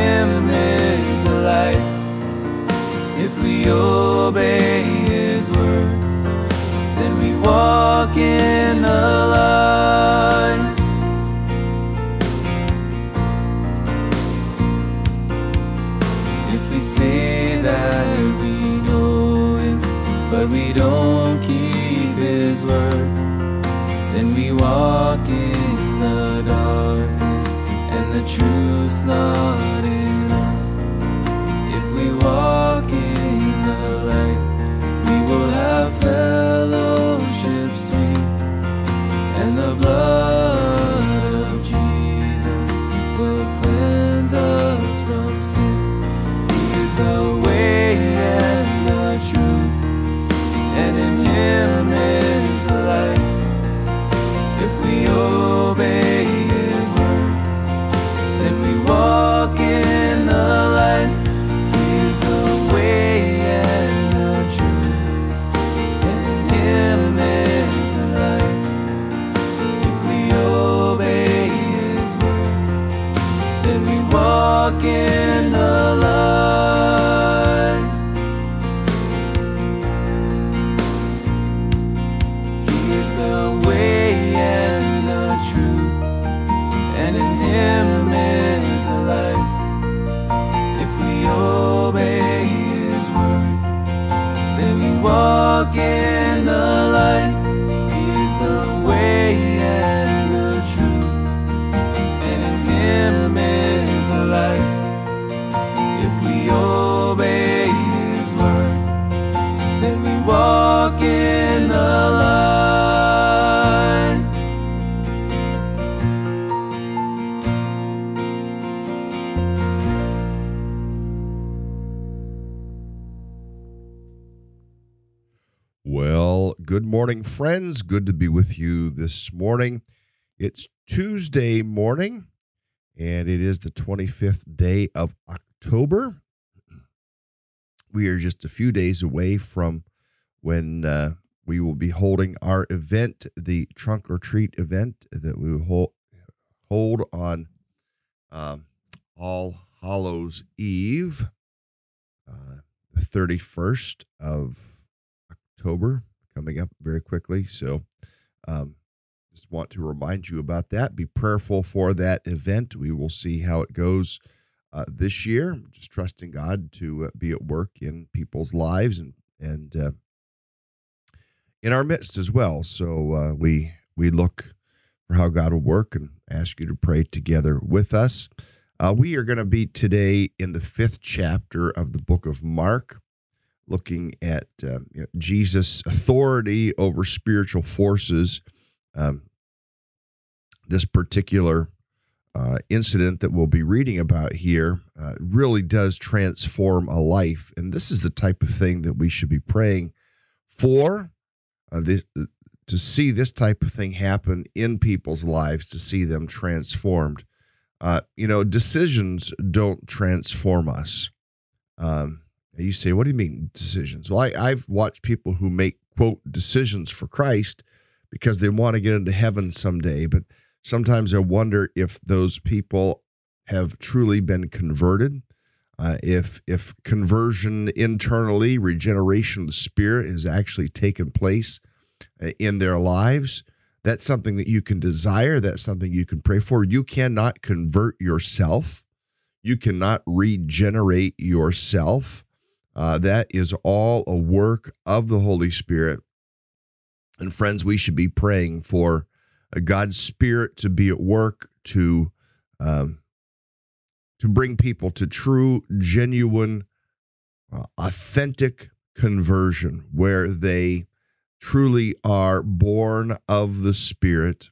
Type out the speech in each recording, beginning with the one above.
Him is life. If we obey His word, then we walk in the light. Friends. Good to be with you this morning. It's Tuesday morning, and it is the 25th day of October. We are just a few days away from when uh, we will be holding our event, the trunk or treat event that we will hold, on um, All Hallows Eve, uh, the 31st of October coming up very quickly. So, um, just want to remind you about that. Be prayerful for that event. We will see how it goes uh, this year. Just trusting God to uh, be at work in people's lives and and uh, in our midst as well. So uh, we we look for how God will work and ask you to pray together with us. Uh, we are going to be today in the fifth chapter of the book of Mark looking at uh, you know, Jesus' authority over spiritual forces. Um, this particular uh, incident that we'll be reading about here uh, really does transform a life. And this is the type of thing that we should be praying for uh, this, to see this type of thing happen in people's lives, to see them transformed. Uh, you know, decisions don't transform us. Um, you say, what do you mean decisions? Well, I, I've watched people who make, quote, decisions for Christ because they want to get into heaven someday. But sometimes I wonder if those people have truly been converted. Uh, if if conversion internally, regeneration of the spirit has actually taken place uh, in their lives, that's something that you can desire. That's something you can pray for. You cannot convert yourself. You cannot regenerate yourself. Uh, that is all a work of the Holy Spirit. And friends, we should be praying for God's Spirit to be at work to um, to bring people to true, genuine, uh, authentic conversion, where they truly are born of the Spirit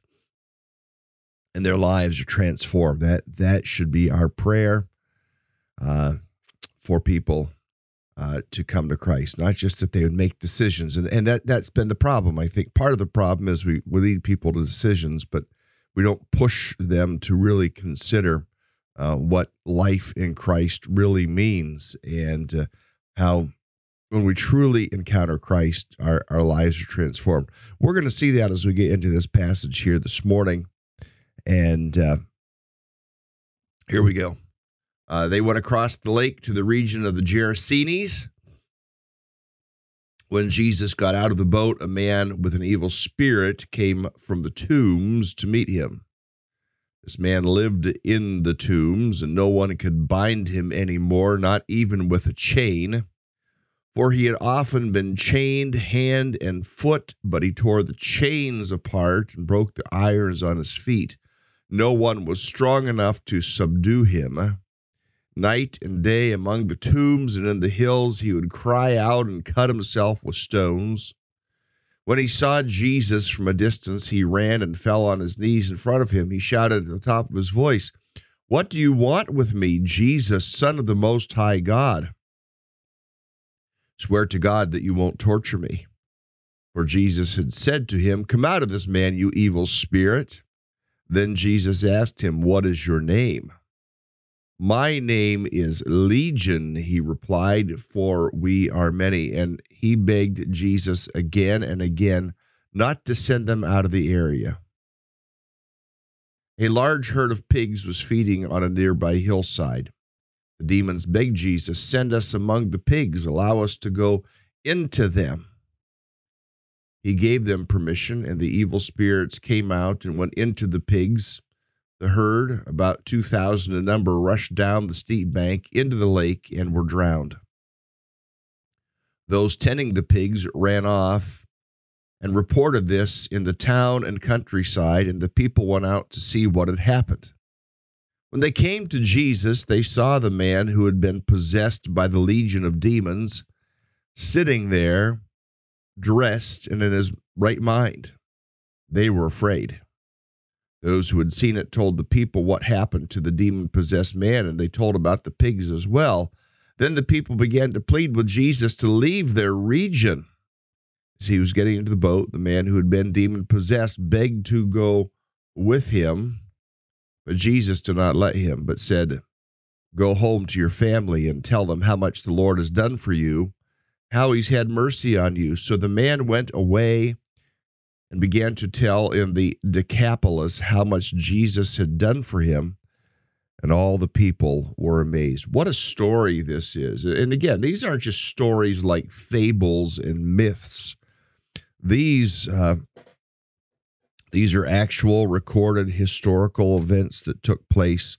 and their lives are transformed. That that should be our prayer uh, for people uh, to come to Christ, not just that they would make decisions. And, and that, that's been the problem. I think part of the problem is we, we lead people to decisions, but we don't push them to really consider uh, what life in Christ really means and uh, how when we truly encounter Christ, our, our lives are transformed. We're going to see that as we get into this passage here this morning. And uh, here we go. Uh, they went across the lake to the region of the Gerasenes. When Jesus got out of the boat, a man with an evil spirit came from the tombs to meet him. This man lived in the tombs, and no one could bind him any more, not even with a chain. For he had often been chained hand and foot, but he tore the chains apart and broke the irons on his feet. No one was strong enough to subdue him. Night and day among the tombs and in the hills, he would cry out and cut himself with stones. When he saw Jesus from a distance, he ran and fell on his knees in front of him. He shouted at the top of his voice, What do you want with me, Jesus, Son of the Most High God? Swear to God that you won't torture me. For Jesus had said to him, Come out of this man, you evil spirit. Then Jesus asked him, What is your name? My name is Legion, he replied, for we are many. And he begged Jesus again and again not to send them out of the area. A large herd of pigs was feeding on a nearby hillside. The demons begged Jesus, Send us among the pigs, allow us to go into them. He gave them permission, and the evil spirits came out and went into the pigs the herd, about 2,000 in number, rushed down the steep bank into the lake and were drowned. Those tending the pigs ran off and reported this in the town and countryside, and the people went out to see what had happened. When they came to Jesus, they saw the man who had been possessed by the legion of demons sitting there, dressed and in his right mind. They were afraid. Those who had seen it told the people what happened to the demon possessed man, and they told about the pigs as well. Then the people began to plead with Jesus to leave their region. As he was getting into the boat, the man who had been demon possessed begged to go with him, but Jesus did not let him, but said, Go home to your family and tell them how much the Lord has done for you, how he's had mercy on you. So the man went away and began to tell in the Decapolis how much Jesus had done for him. And all the people were amazed. What a story this is. And again, these aren't just stories like fables and myths. These, uh, these are actual recorded historical events that took place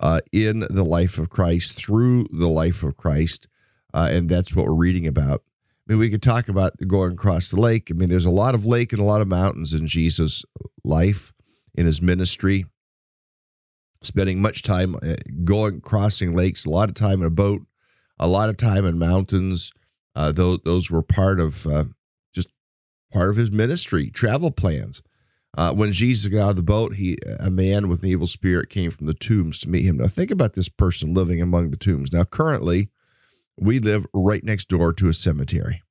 uh, in the life of Christ, through the life of Christ. Uh, and that's what we're reading about. I mean, we could talk about going across the lake. I mean, there's a lot of lake and a lot of mountains in Jesus' life, in his ministry, spending much time uh, going crossing lakes, a lot of time in a boat, a lot of time in mountains. Uh, those, those were part of uh, just part of his ministry, travel plans. Uh, when Jesus got out of the boat, he a man with an evil spirit came from the tombs to meet him. Now think about this person living among the tombs. Now currently, we live right next door to a cemetery.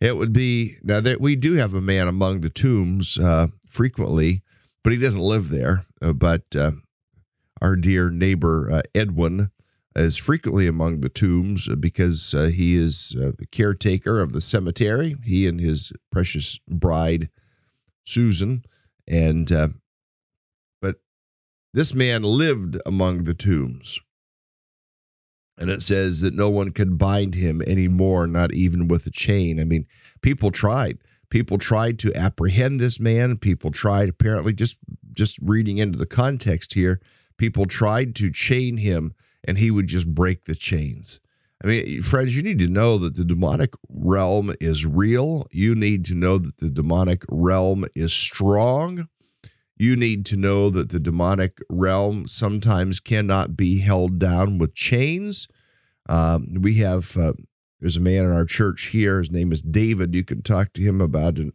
It would be now that we do have a man among the tombs uh, frequently, but he doesn't live there. Uh, but uh, our dear neighbor uh, Edwin is frequently among the tombs uh, because uh, he is the caretaker of the cemetery. He and his precious bride Susan, and but this man lived among the tombs. And it says that no one could bind him anymore, not even with a chain. I mean, people tried. People tried to apprehend this man. People tried, apparently, just just reading into the context here, people tried to chain him and he would just break the chains. I mean, friends, you need to know that the demonic realm is real. You need to know that the demonic realm is strong you need to know that the demonic realm sometimes cannot be held down with chains. Um, we have, uh, there's a man in our church here. His name is David. You can talk to him about a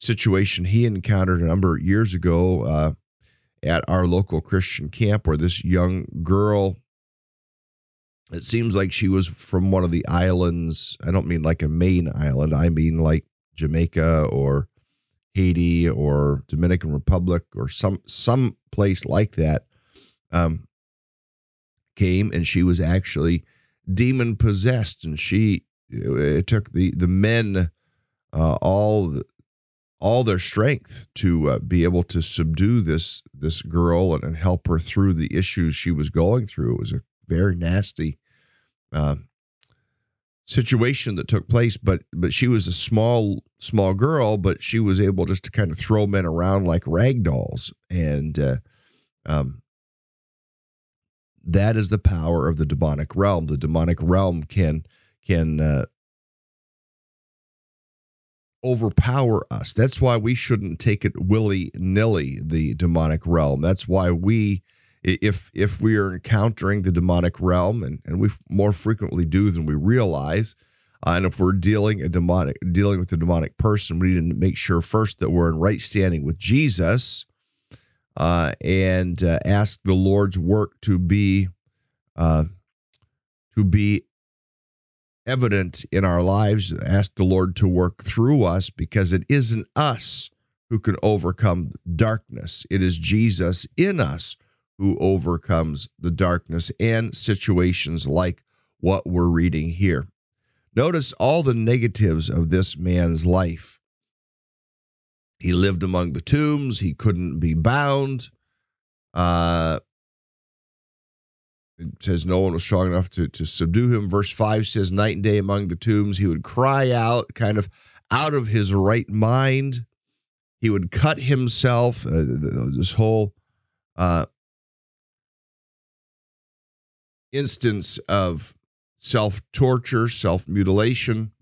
situation he encountered a number of years ago uh, at our local Christian camp where this young girl, it seems like she was from one of the islands. I don't mean like a main island, I mean like Jamaica or Haiti or Dominican Republic or some some place like that um, came and she was actually demon possessed and she it took the the men uh, all all their strength to uh, be able to subdue this this girl and, and, help her through the issues she was going through. It was a very nasty uh, situation that took place, but but she was a small small girl, but she was able just to kind of throw men around like rag dolls, and uh, um, that is the power of the demonic realm. The demonic realm can can uh, overpower us. That's why we shouldn't take it willy nilly. The demonic realm. That's why we if if we are encountering the demonic realm, and, and we more frequently do than we realize, uh, and if we're dealing a demonic dealing with a demonic person, we need to make sure first that we're in right standing with Jesus, uh, and uh, ask the Lord's work to be uh, to be evident in our lives. Ask the Lord to work through us because it isn't us who can overcome darkness; it is Jesus in us who overcomes the darkness and situations like what we're reading here. Notice all the negatives of this man's life. He lived among the tombs, he couldn't be bound. Uh, it says no one was strong enough to, to subdue him. Verse 5 says, Night and day among the tombs, he would cry out, kind of out of his right mind. He would cut himself. Uh, this whole uh, instance of self torture, self mutilation.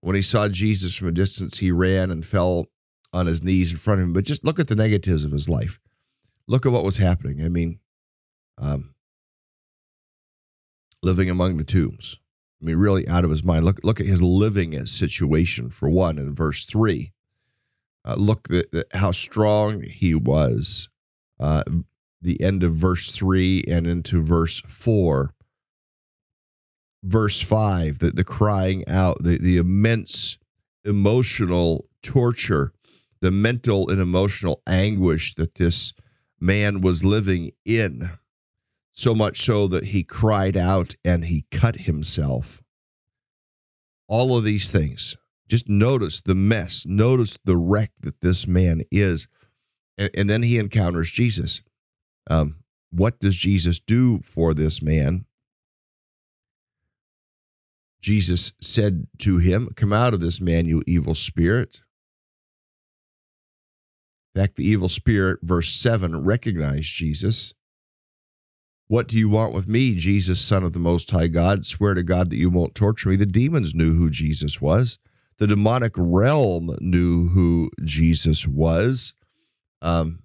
When he saw Jesus from a distance, he ran and fell on his knees in front of him. But just look at the negatives of his life. Look at what was happening. I mean, um, living among the tombs. I mean, really out of his mind. Look, look at his living situation for one in verse three. Uh, look at how strong he was. Uh, the end of verse 3 and into verse 4 verse 5 the, the crying out the, the immense emotional torture the mental and emotional anguish that this man was living in. So much so that he cried out and he cut himself. All of these things. Just notice the mess. Notice the wreck that this man is. And, and then he encounters jesus um, what does Jesus do for this man? Jesus said to him, Come out of this man, you evil spirit. In fact, the evil spirit, verse 7, recognized Jesus. What do you want with me, Jesus, Son of the Most High God? Swear to God that you won't torture me. The demons knew who Jesus was, the demonic realm knew who Jesus was. Um,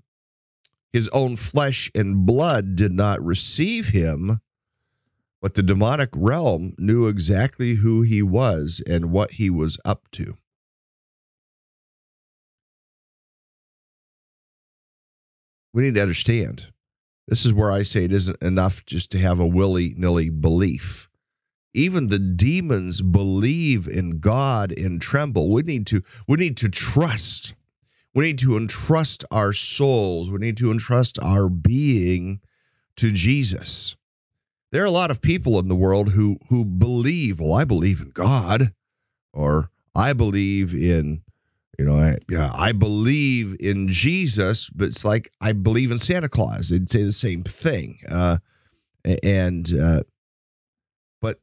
his own flesh and blood did not receive him, but the demonic realm knew exactly who he was and what he was up to. We need to understand. This is where I say it isn't enough just to have a willy nilly belief. Even the demons believe in God and tremble. We need to we need to trust we need to entrust our souls, we need to entrust our being to Jesus. There are a lot of people in the world who who believe, well, I believe in God, or I believe in, you know, I, yeah, I believe in Jesus, but it's like I believe in Santa Claus. They'd say the same thing, uh, and uh, but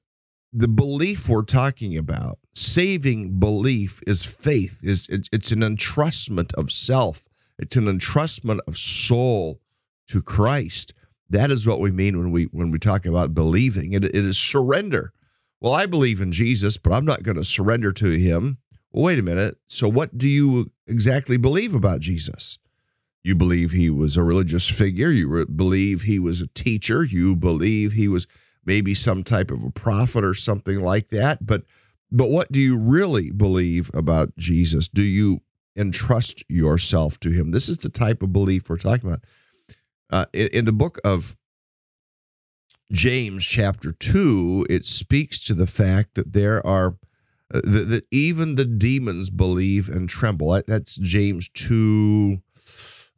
the belief we're talking about, saving belief is faith. is It's an entrustment of self. It's an entrustment of soul to Christ. That is what we mean when we when we talk about believing. It, it is surrender. Well, I believe in Jesus, but I'm not going to surrender to him. Well, wait a minute. So what do you exactly believe about Jesus? You believe he was a religious figure. You re- believe he was a teacher. You believe he was maybe some type of a prophet or something like that. But but what do you really believe about Jesus? Do you entrust yourself to him? This is the type of belief we're talking about. Uh, in, in the book of James, chapter 2, it speaks to the fact that there are, uh, that, that even the demons believe and tremble. That's James 2,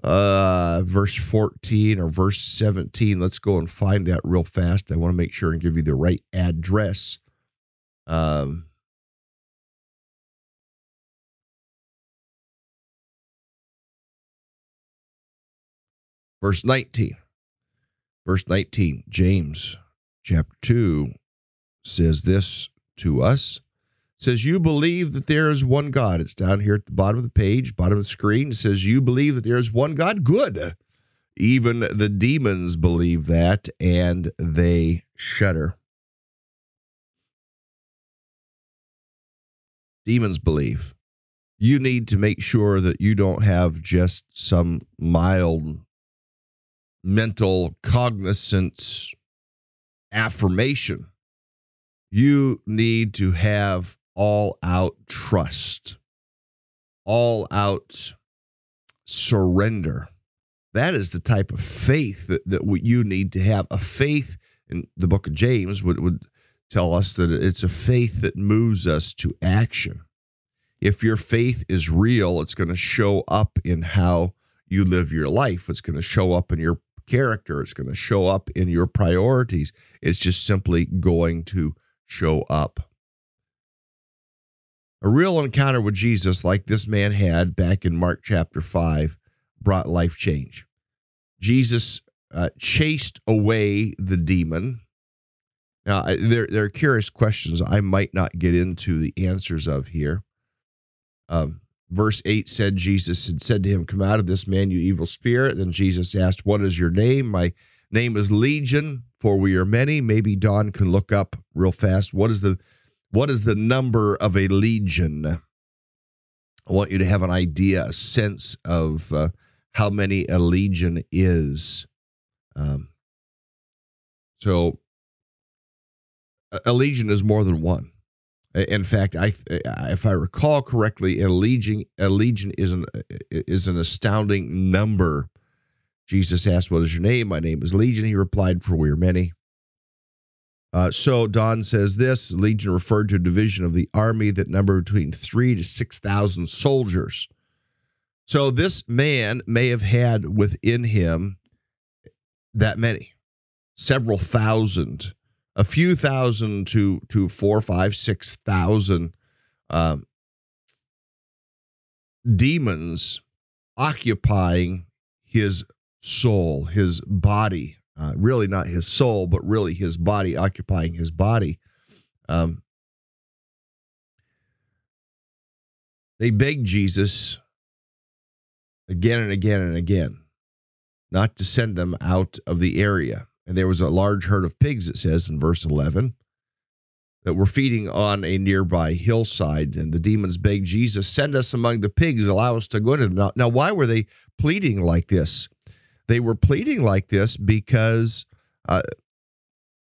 uh, verse 14 or verse 17. Let's go and find that real fast. I want to make sure and give you the right address. Um, verse 19. Verse 19, James chapter 2 says this to us. It says, You believe that there is one God. It's down here at the bottom of the page, bottom of the screen. It says, You believe that there is one God. Good. Even the demons believe that and they shudder. Demons believe. You need to make sure that you don't have just some mild mental cognizance affirmation. You need to have all out trust, all out surrender. That is the type of faith that, that you need to have. A faith in the book of James would, would tell us that it's a faith that moves us to action. If your faith is real, it's going to show up in how you live your life. It's going to show up in your character. It's going to show up in your priorities. It's just simply going to show up. A real encounter with Jesus, like this man had back in Mark chapter 5, brought life change. Jesus uh, chased away the demon. Now, there, there are curious questions I might not get into the answers of here. Um, verse 8 said Jesus had said to him, Come out of this man, you evil spirit. Then Jesus asked, What is your name? My name is Legion, for we are many. Maybe Don can look up real fast. What is the what is the number of a legion? I want you to have an idea, a sense of uh, how many a legion is. Um, so, a legion is more than one. Uh, in fact, I uh, if I recall correctly, a legion a legion is an uh, is an astounding number. Jesus asked, "What is your name?" My name is Legion. He replied, "For we are many." Uh, so Don says this: Legion referred to a division of the army that numbered between three to six thousand soldiers. So this man may have had within him that many, several thousand a few thousand to to four, five, six thousand um, demons occupying his soul, his body. Uh, really, not his soul, but really his body occupying his body. Um, they begged Jesus again and again and again not to send them out of the area. And there was a large herd of pigs, it says in verse 11, that were feeding on a nearby hillside. And the demons begged Jesus, Send us among the pigs, allow us to go to them. Now, now why were they pleading like this? They were pleading like this because uh,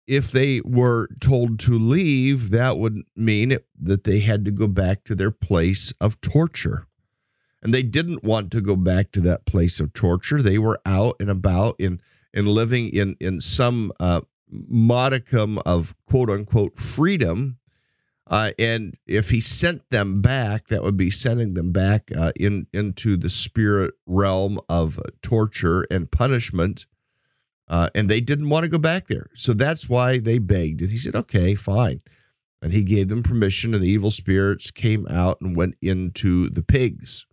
if they were told to leave, that would mean that they had to go back to their place of torture. And they didn't want to go back to that place of torture. They were out and about in and living in in some uh, modicum of quote unquote freedom. Uh, and if he sent them back, that would be sending them back uh, in into the spirit realm of torture and punishment. Uh, and they didn't want to go back there, so that's why they begged. And he said, "Okay, fine." And he gave them permission, and the evil spirits came out and went into the pigs.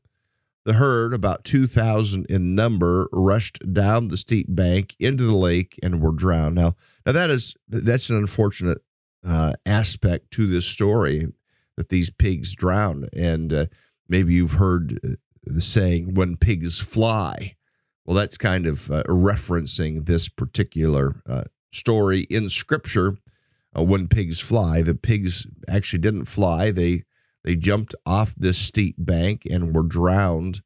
The herd, about 2,000 in number, rushed down the steep bank into the lake and were drowned. Now, now that is that's an unfortunate uh, aspect to this story that these pigs drowned. And uh, maybe you've heard uh, the saying, when pigs fly. Well, that's kind of uh, referencing this particular uh, story in Scripture. Uh, when pigs fly, the pigs actually didn't fly; they they jumped off this steep bank and were drowned.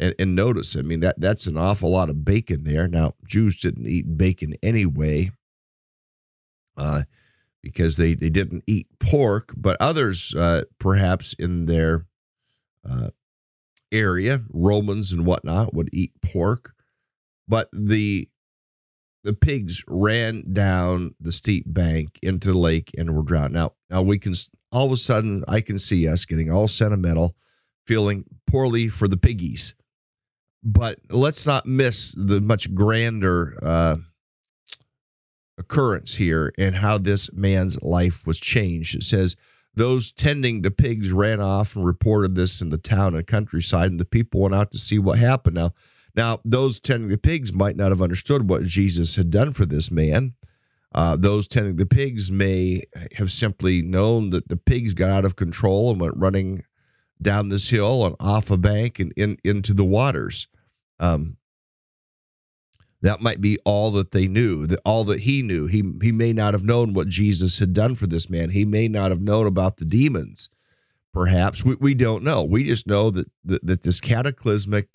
and, and notice, I mean, that that's an awful lot of bacon there. Now, Jews didn't eat bacon anyway, uh, because they, they didn't eat pork, but others, uh, perhaps in their uh, area, Romans and whatnot, would eat pork. But the the pigs ran down the steep bank into the lake and were drowned. Now, now we can all of a sudden I can see us getting all sentimental, feeling poorly for the piggies but let's not miss the much grander uh, occurrence here and how this man's life was changed. It says, those tending the pigs ran off and reported this in the town and countryside, and the people went out to see what happened. Now, now those tending the pigs might not have understood what Jesus had done for this man. Uh, those tending the pigs may have simply known that the pigs got out of control and went running down this hill and off a bank and in into the waters. Um, that might be all that they knew, that all that he knew. He he may not have known what Jesus had done for this man. He may not have known about the demons. Perhaps we, we don't know. We just know that that, that this cataclysmic,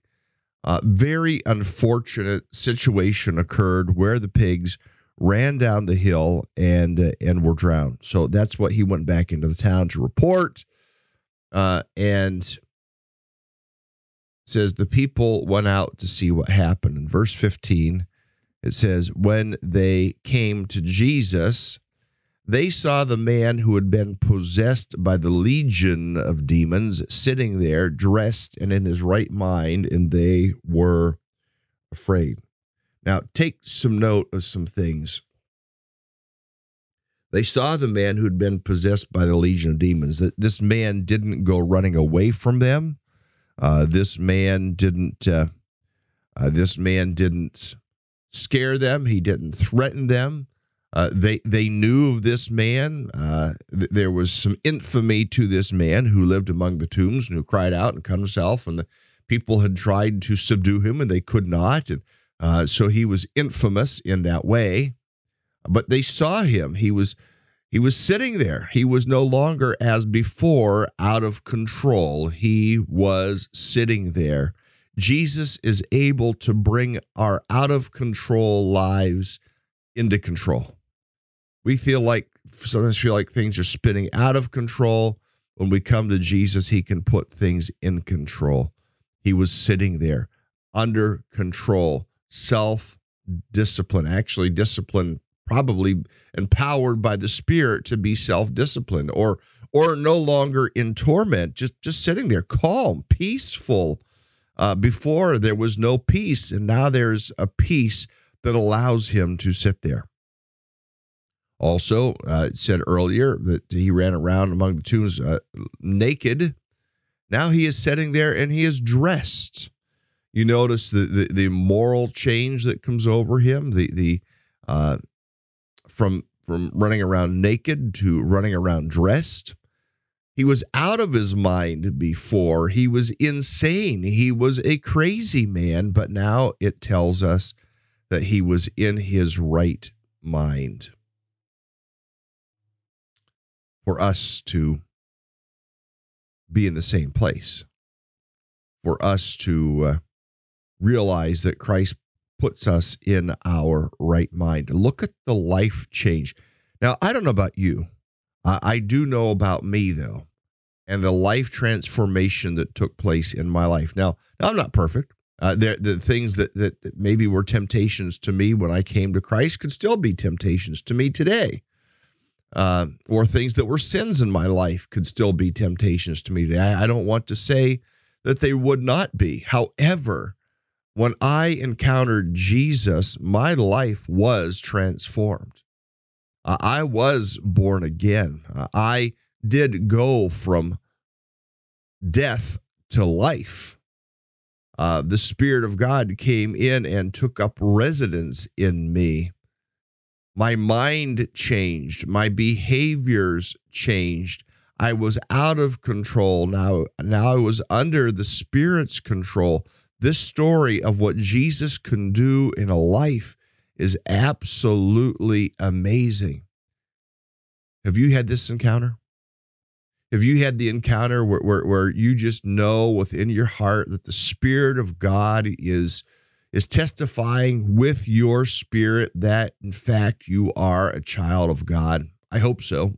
uh, very unfortunate situation occurred where the pigs ran down the hill and uh, and were drowned. So that's what he went back into the town to report. Uh, and says the people went out to see what happened. In verse 15, it says, When they came to Jesus, they saw the man who had been possessed by the legion of demons sitting there, dressed and in his right mind, and they were afraid. Now, take some note of some things. They saw the man who had been possessed by the legion of demons. That this man didn't go running away from them. Uh, this man didn't. Uh, uh, this man didn't scare them. He didn't threaten them. Uh, they they knew of this man. Uh, th- there was some infamy to this man who lived among the tombs and who cried out and cut himself. And the people had tried to subdue him and they could not. And uh, so he was infamous in that way. But they saw him. He was he was sitting there. He was no longer, as before, out of control. He was sitting there. Jesus is able to bring our out of control lives into control. We feel like sometimes feel like things are spinning out of control. When we come to Jesus, he can put things in control. He was sitting there under control, self discipline, actually, discipline probably empowered by the spirit to be self-disciplined or or no longer in torment just just sitting there calm peaceful uh, before there was no peace and now there's a peace that allows him to sit there also uh, said earlier that he ran around among the tombs uh, naked now he is sitting there and he is dressed you notice the, the, the moral change that comes over him the the uh, from from running around naked to running around dressed. He was out of his mind before. He was insane. He was a crazy man, but now it tells us that he was in his right mind. For us to be in the same place, for us to uh, realize that Christ puts us in our right mind. Look at the life change. Now, I don't know about you. I do know about me, though, and the life transformation that took place in my life. Now, now I'm not perfect. Uh, there, the things that, that maybe were temptations to me when I came to Christ could still be temptations to me today. Uh, or things that were sins in my life could still be temptations to me today. I, I don't want to say that they would not be. However, when I encountered Jesus, my life was transformed. I was born again. I did go from death to life. Uh, the Spirit of God came in and took up residence in me. My mind changed, my behaviors changed. I was out of control. Now, now I was under the Spirit's control. This story of what Jesus can do in a life is absolutely amazing. Have you had this encounter? Have you had the encounter where, where, where you just know within your heart that the Spirit of God is is testifying with your spirit that in fact you are a child of God? I hope so.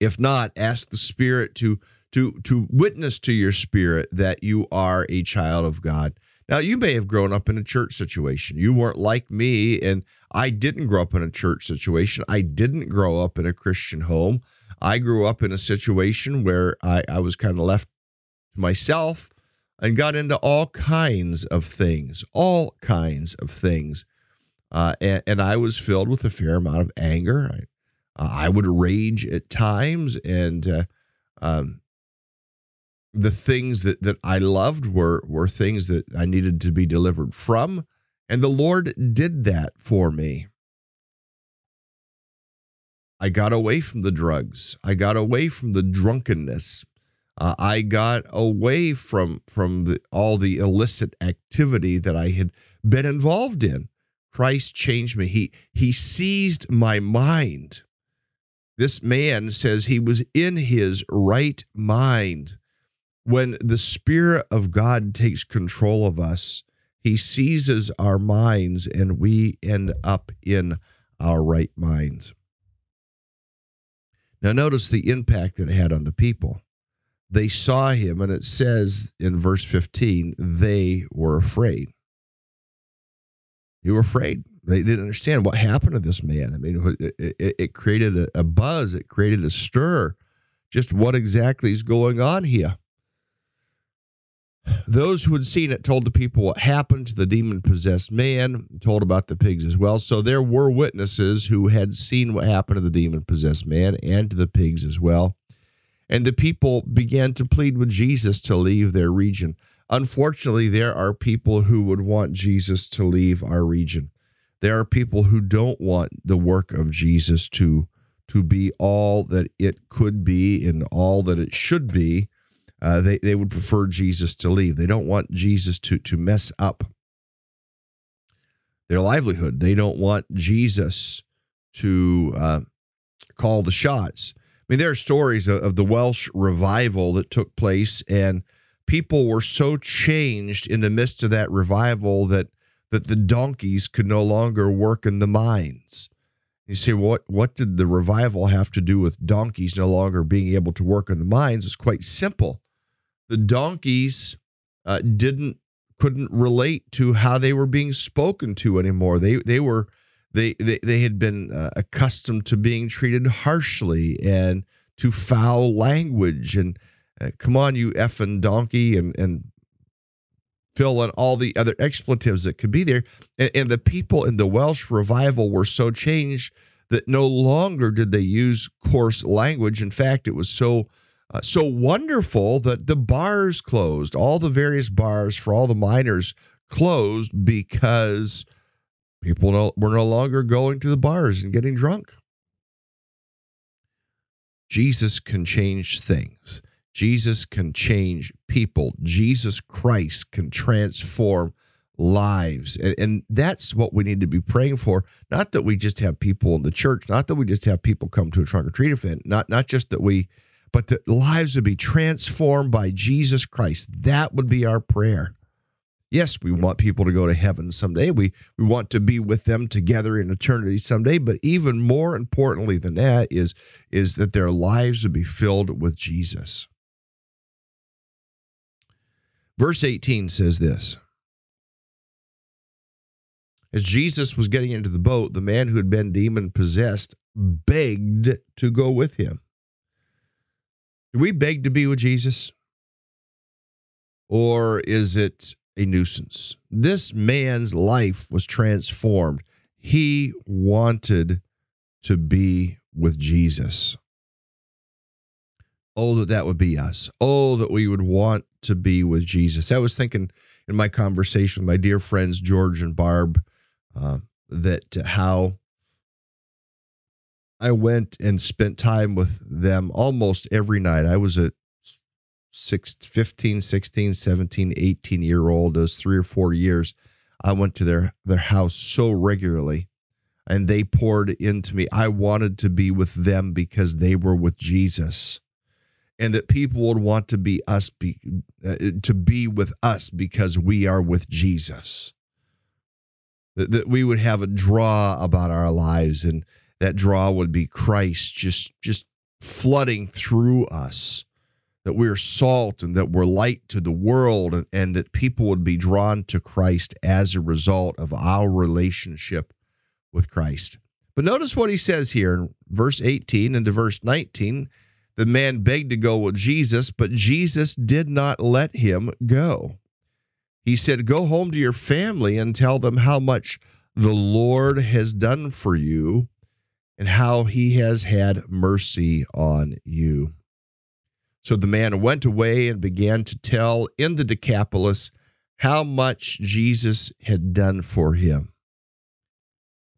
If not, ask the Spirit to to to witness to your spirit that you are a child of God. Now, you may have grown up in a church situation. You weren't like me, and I didn't grow up in a church situation. I didn't grow up in a Christian home. I grew up in a situation where I, I was kind of left to myself and got into all kinds of things, all kinds of things. Uh, and, and, I was filled with a fair amount of anger. I, uh, I would rage at times, and uh, um, the things that, that I loved were, were things that I needed to be delivered from. And the Lord did that for me. I got away from the drugs. I got away from the drunkenness. Uh, I got away from from the, all the illicit activity that I had been involved in. Christ changed me. He he seized my mind. This man says he was in his right mind. When the Spirit of God takes control of us, he seizes our minds and we end up in our right minds. Now, notice the impact that it had on the people. They saw him, and it says in verse 15, they were afraid. They were afraid. They didn't understand what happened to this man. I mean, it, it, it created a, a buzz, it created a stir. Just what exactly is going on here? Those who had seen it told the people what happened to the demon possessed man, told about the pigs as well. So there were witnesses who had seen what happened to the demon possessed man and to the pigs as well. And the people began to plead with Jesus to leave their region. Unfortunately, there are people who would want Jesus to leave our region. There are people who don't want the work of Jesus to, to be all that it could be and all that it should be uh, they, they would prefer Jesus to leave. They don't want Jesus to, to mess up their livelihood. They don't want Jesus to uh, call the shots. I mean, there are stories of, of the Welsh revival that took place, and people were so changed in the midst of that revival that that the donkeys could no longer work in the mines. You say, what what did the revival have to do with donkeys no longer being able to work in the mines? It's quite simple the donkeys uh, didn't couldn't relate to how they were being spoken to anymore. They they were they they, they had been uh, accustomed to being treated harshly and to foul language. And uh, come on you effing donkey and and fill in all the other expletives that could be there. And, and the people in the Welsh revival were so changed that no longer did they use coarse language. In fact it was so uh, so wonderful that the bars closed, all the various bars for all the miners closed because people no, were no longer going to the bars and getting drunk. Jesus can change things. Jesus can change people. Jesus Christ can transform lives. And, and, that's what we need to be praying for. Not that we just have people in the church, not that we just have people come to a trunk or treat event, not, not just that we but that lives would be transformed by Jesus Christ. That would be our prayer. Yes, we want people to go to heaven someday. We we want to be with them together in eternity someday, but even more importantly than that is is that their lives would be filled with Jesus. Verse 18 says this. As Jesus was getting into the boat, the man who had been demon possessed begged to go with him. Do we beg to be with Jesus? Or is it a nuisance? This man's life was transformed. He wanted to be with Jesus. Oh, that that would be us. Oh, that we would want to be with Jesus. I was thinking in my conversation with my dear friends George and Barb uh, that how I went and spent time with them almost every night. I was a six, 15, 16, 17, 18 year old, those three or four years. I went to their, their house so regularly and they poured into me. I wanted to be with them because they were with Jesus. and that people would want to be us be, uh, to be with us because we are with Jesus. That, that we would have a draw about our lives and that draw would be Christ just just flooding through us that we're salt and that we're light to the world and, and that people would be drawn to Christ as a result of our relationship with Christ. But notice what he says here in verse 18 and to verse 19. The man begged to go with Jesus, but Jesus did not let him go. He said, Go home to your family and tell them how much the Lord has done for you and how he has had mercy on you. So the man went away and began to tell in the Decapolis how much Jesus had done for him.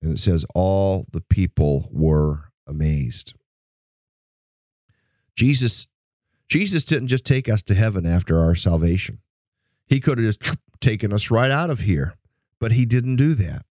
And it says, All the people were amazed. Jesus, Jesus didn't just take us to heaven after our salvation. He could have just taken us right out of here, but he didn't do that.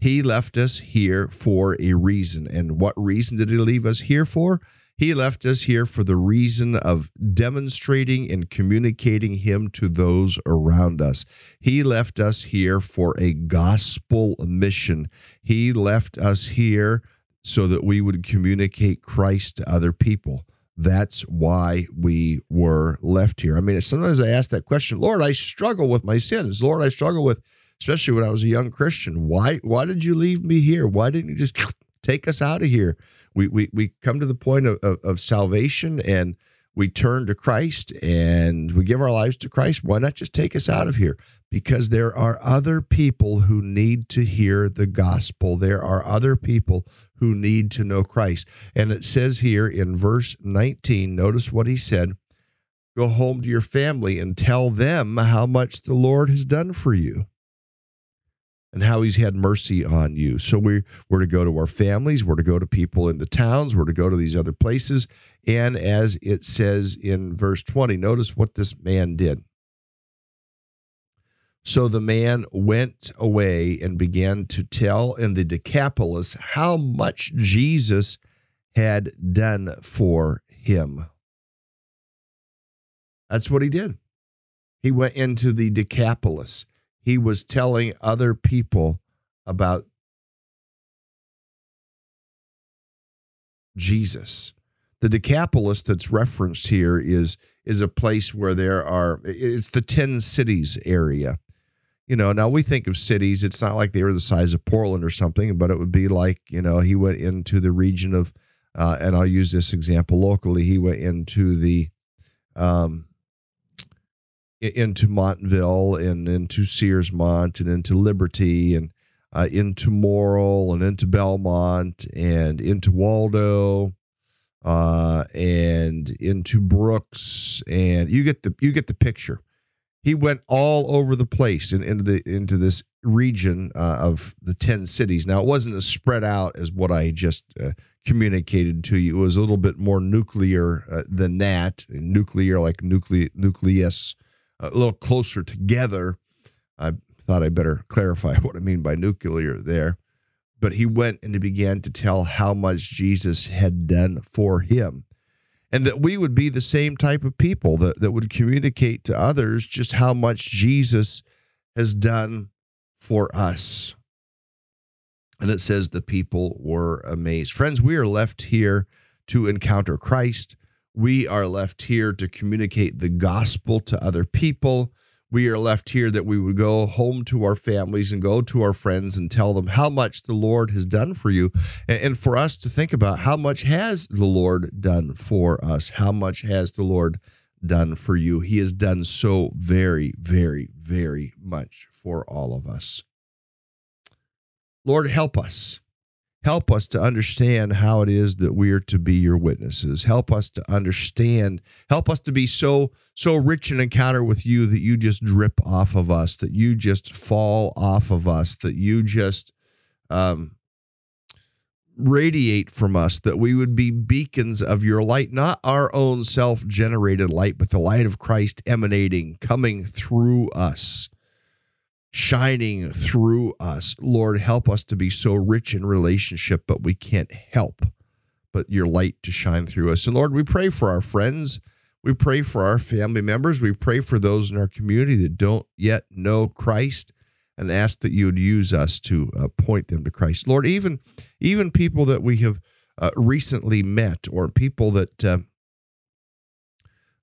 He left us here for a reason. And what reason did he leave us here for? He left us here for the reason of demonstrating and communicating Him to those around us. He left us here for a gospel mission. He left us here so that we would communicate Christ to other people. That's why we were left here. I mean, sometimes I ask that question, Lord, I struggle with my sins. Lord, I struggle with especially when I was a young Christian. Why why did you leave me here? Why didn't you just take us out of here? We we we come to the point of, of, of salvation and we turn to Christ and we give our lives to Christ. Why not just take us out of here? Because there are other people who need to hear the gospel. There are other people who need to know Christ. And it says here in verse 19, notice what he said go home to your family and tell them how much the Lord has done for you and how he's had mercy on you. So we we're to go to our families, we're to go to people in the towns, we're to go to these other places. And as it says in verse 20, notice what this man did. So the man went away and began to tell in the Decapolis how much Jesus had done for him. That's what he did. He went into the Decapolis he was telling other people about Jesus. The Decapolis that's referenced here is is a place where there are it's the 10 cities area. You know, now we think of cities, it's not like they were the size of Portland or something, but it would be like, you know, he went into the region of uh, and I'll use this example locally. He went into the um, into Montville and into Searsmont and into Liberty and uh, into Morrill and into Belmont and into Waldo uh, and into Brooks and you get the you get the picture. He went all over the place and into the into this region uh, of the ten cities. Now it wasn't as spread out as what I just uh, communicated to you. It was a little bit more nuclear uh, than that. Nuclear like nucle nucleus a little closer together. I thought I better clarify what I mean by nuclear there. But he went and he began to tell how much Jesus had done for him. And that we would be the same type of people that, that would communicate to others just how much Jesus has done for us. And it says the people were amazed. Friends, we are left here to encounter Christ. We are left here to communicate the gospel to other people. We are left here that we would go home to our families and go to our friends and tell them how much the Lord has done for you. And for us to think about how much has the Lord done for us? How much has the Lord done for you? He has done so very, very, very much for all of us. Lord, help us help us to understand how it is that we are to be your witnesses. Help us to understand help us to be so so rich in encounter with you that you just drip off of us that you just fall off of us that you just um, radiate from us that we would be beacons of your light not our own self-generated light but the light of christ emanating coming through us shining through us. Lord, help us to be so rich in relationship, but we can't help but your light to shine through us. And Lord, we pray for our friends. We pray for our family members. We pray for those in our community that don't yet know Christ and ask that you would use us to uh, point them to Christ. Lord, even even people that we have uh, recently met or people that uh,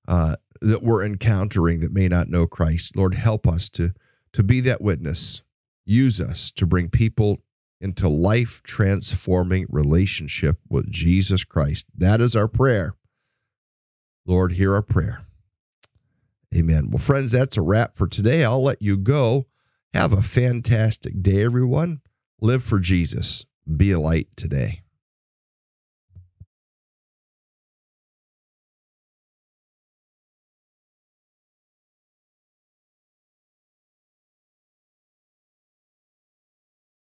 uh, that we're encountering that may not know Christ, Lord, help us to to be that witness. Use us to bring people into life transforming relationship with Jesus Christ. That is our prayer. Lord, hear our prayer. Amen. Well, friends, that's a wrap for today. I'll let you go. Have a fantastic day, everyone. Live for Jesus. Be a light today.